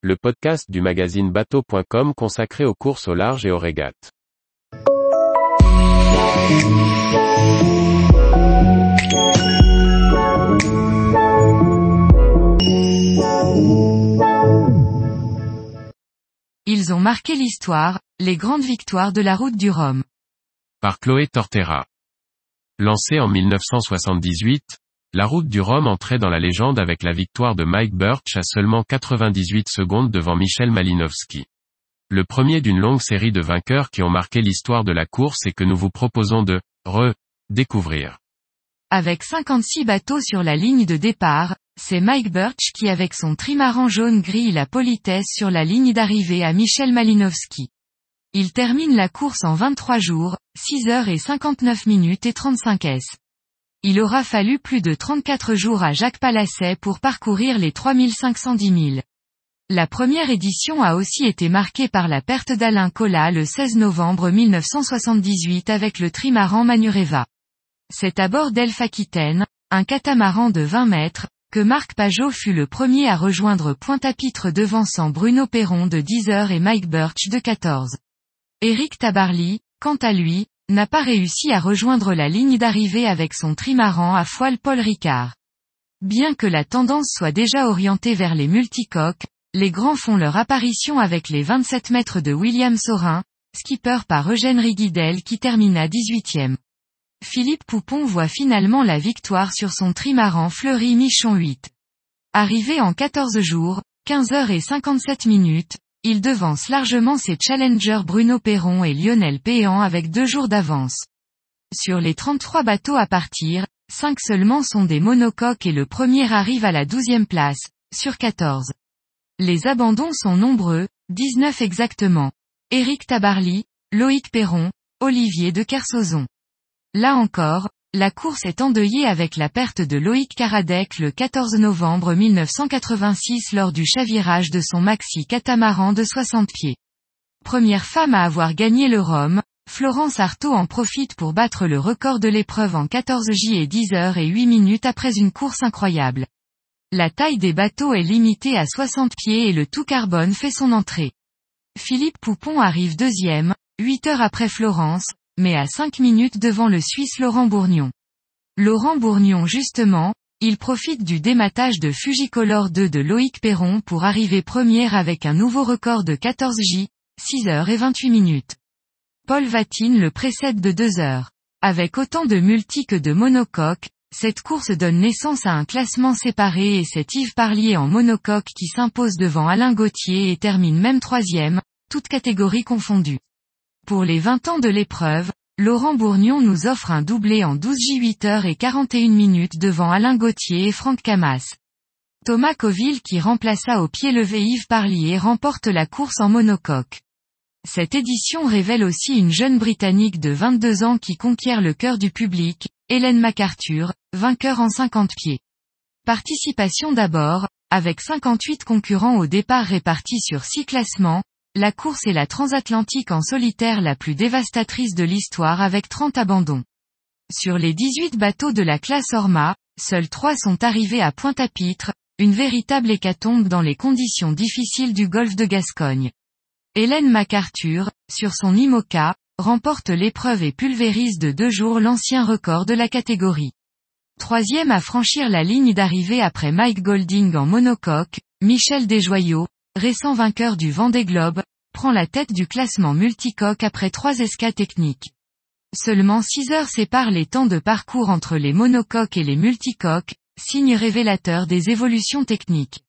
le podcast du magazine bateau.com consacré aux courses au large et aux régates. Ils ont marqué l'histoire, les grandes victoires de la route du Rhum. Par Chloé Tortera. Lancée en 1978, la route du Rhum entrait dans la légende avec la victoire de Mike Birch à seulement 98 secondes devant Michel Malinowski. Le premier d'une longue série de vainqueurs qui ont marqué l'histoire de la course et que nous vous proposons de re-découvrir. Avec 56 bateaux sur la ligne de départ, c'est Mike Birch qui avec son trimaran jaune grille la politesse sur la ligne d'arrivée à Michel Malinowski. Il termine la course en 23 jours, 6 heures et 59 minutes et 35 s. Il aura fallu plus de 34 jours à Jacques Palasset pour parcourir les 3510 000. La première édition a aussi été marquée par la perte d'Alain Collat le 16 novembre 1978 avec le trimaran Manureva. C'est à bord d'Elf Aquitaine, un catamaran de 20 mètres, que Marc Pajot fut le premier à rejoindre Pointe-à-Pitre devançant Bruno Perron de 10 heures et Mike Birch de 14. Éric Tabarly, quant à lui, n'a pas réussi à rejoindre la ligne d'arrivée avec son trimaran à foile Paul Ricard. Bien que la tendance soit déjà orientée vers les multicoques, les grands font leur apparition avec les 27 mètres de William Sorin, skipper par Eugène Riguidel qui termina 18e. Philippe Poupon voit finalement la victoire sur son trimaran Fleury Michon 8. Arrivé en 14 jours, 15 heures et 57 minutes, il devance largement ses challengers Bruno Perron et Lionel Péan avec deux jours d'avance. Sur les 33 bateaux à partir, 5 seulement sont des monocoques et le premier arrive à la 12e place, sur 14. Les abandons sont nombreux, 19 exactement. Éric Tabarly, Loïc Perron, Olivier de Kersozon. Là encore, la course est endeuillée avec la perte de Loïc Karadec le 14 novembre 1986 lors du chavirage de son maxi catamaran de 60 pieds. Première femme à avoir gagné le Rhum, Florence Artaud en profite pour battre le record de l'épreuve en 14 J et 10 heures et 8 minutes après une course incroyable. La taille des bateaux est limitée à 60 pieds et le tout carbone fait son entrée. Philippe Poupon arrive deuxième, 8 heures après Florence, mais à 5 minutes devant le Suisse Laurent Bourgnon. Laurent Bourgnon justement, il profite du dématage de Fujicolor 2 de Loïc Perron pour arriver première avec un nouveau record de 14 J, 6 heures et 28 minutes. Paul Vatine le précède de 2 heures. Avec autant de multi que de monocoques, cette course donne naissance à un classement séparé et c'est Yves Parlier en monocoque qui s'impose devant Alain Gauthier et termine même troisième, toutes catégories confondues. Pour les 20 ans de l'épreuve, Laurent Bourgnon nous offre un doublé en 12 J 8 heures et 41 minutes devant Alain Gauthier et Franck Camas. Thomas Coville qui remplaça au pied levé Yves Parlier remporte la course en monocoque. Cette édition révèle aussi une jeune Britannique de 22 ans qui conquiert le cœur du public, Hélène MacArthur, vainqueur en 50 pieds. Participation d'abord, avec 58 concurrents au départ répartis sur 6 classements, la course est la transatlantique en solitaire la plus dévastatrice de l'histoire avec 30 abandons. Sur les 18 bateaux de la classe Orma, seuls 3 sont arrivés à Pointe-à-Pitre, une véritable hécatombe dans les conditions difficiles du golfe de Gascogne. Hélène MacArthur, sur son IMOCA, remporte l'épreuve et pulvérise de deux jours l'ancien record de la catégorie. Troisième à franchir la ligne d'arrivée après Mike Golding en monocoque, Michel Desjoyaux, récent vainqueur du Vendée Globe, prend la tête du classement multicoque après trois escas techniques. Seulement 6 heures séparent les temps de parcours entre les monocoques et les multicoques, signe révélateur des évolutions techniques.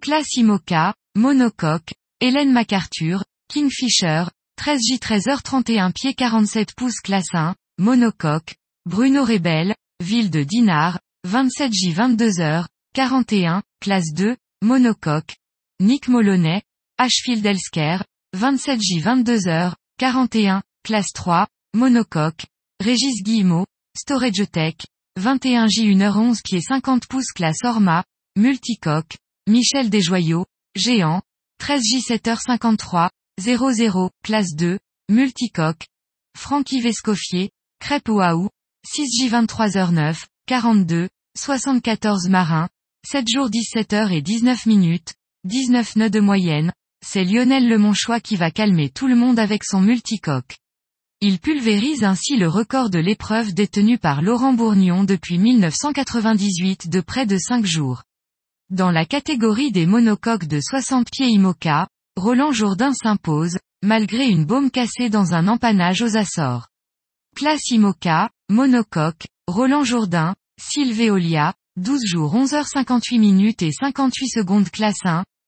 Classe IMOCA, monocoque, Hélène MacArthur, Kingfisher, 13J 13h31 pieds 47 pouces classe 1, monocoque, Bruno Rebel, ville de Dinard, 27J 22h, 41, classe 2, monocoque, Nick Moloney, Ashfield Elsker, 27J 22h, 41, classe 3, monocoque, Régis Guillemot, Storage Tech, 21J 1h11 pieds 50 pouces classe Orma, multicoque, Michel Desjoyaux, géant, 13J 7h53, 00, classe 2, multicoque, Francky Vescoffier, crêpe Waou, 6J 23h09, 42, 74 marins, 7 jours 17h et 19 minutes, 19 nœuds de moyenne, c'est Lionel Lemonchois qui va calmer tout le monde avec son multicoque. Il pulvérise ainsi le record de l'épreuve détenu par Laurent Bourgnon depuis 1998 de près de 5 jours. Dans la catégorie des monocoques de 60 pieds IMOCA, Roland Jourdain s'impose, malgré une baume cassée dans un empannage aux Açores. Classe IMOCA, monocoque, Roland Jourdain, Sylvéolia, 12 jours 11h58 minutes et 58 secondes classe 1,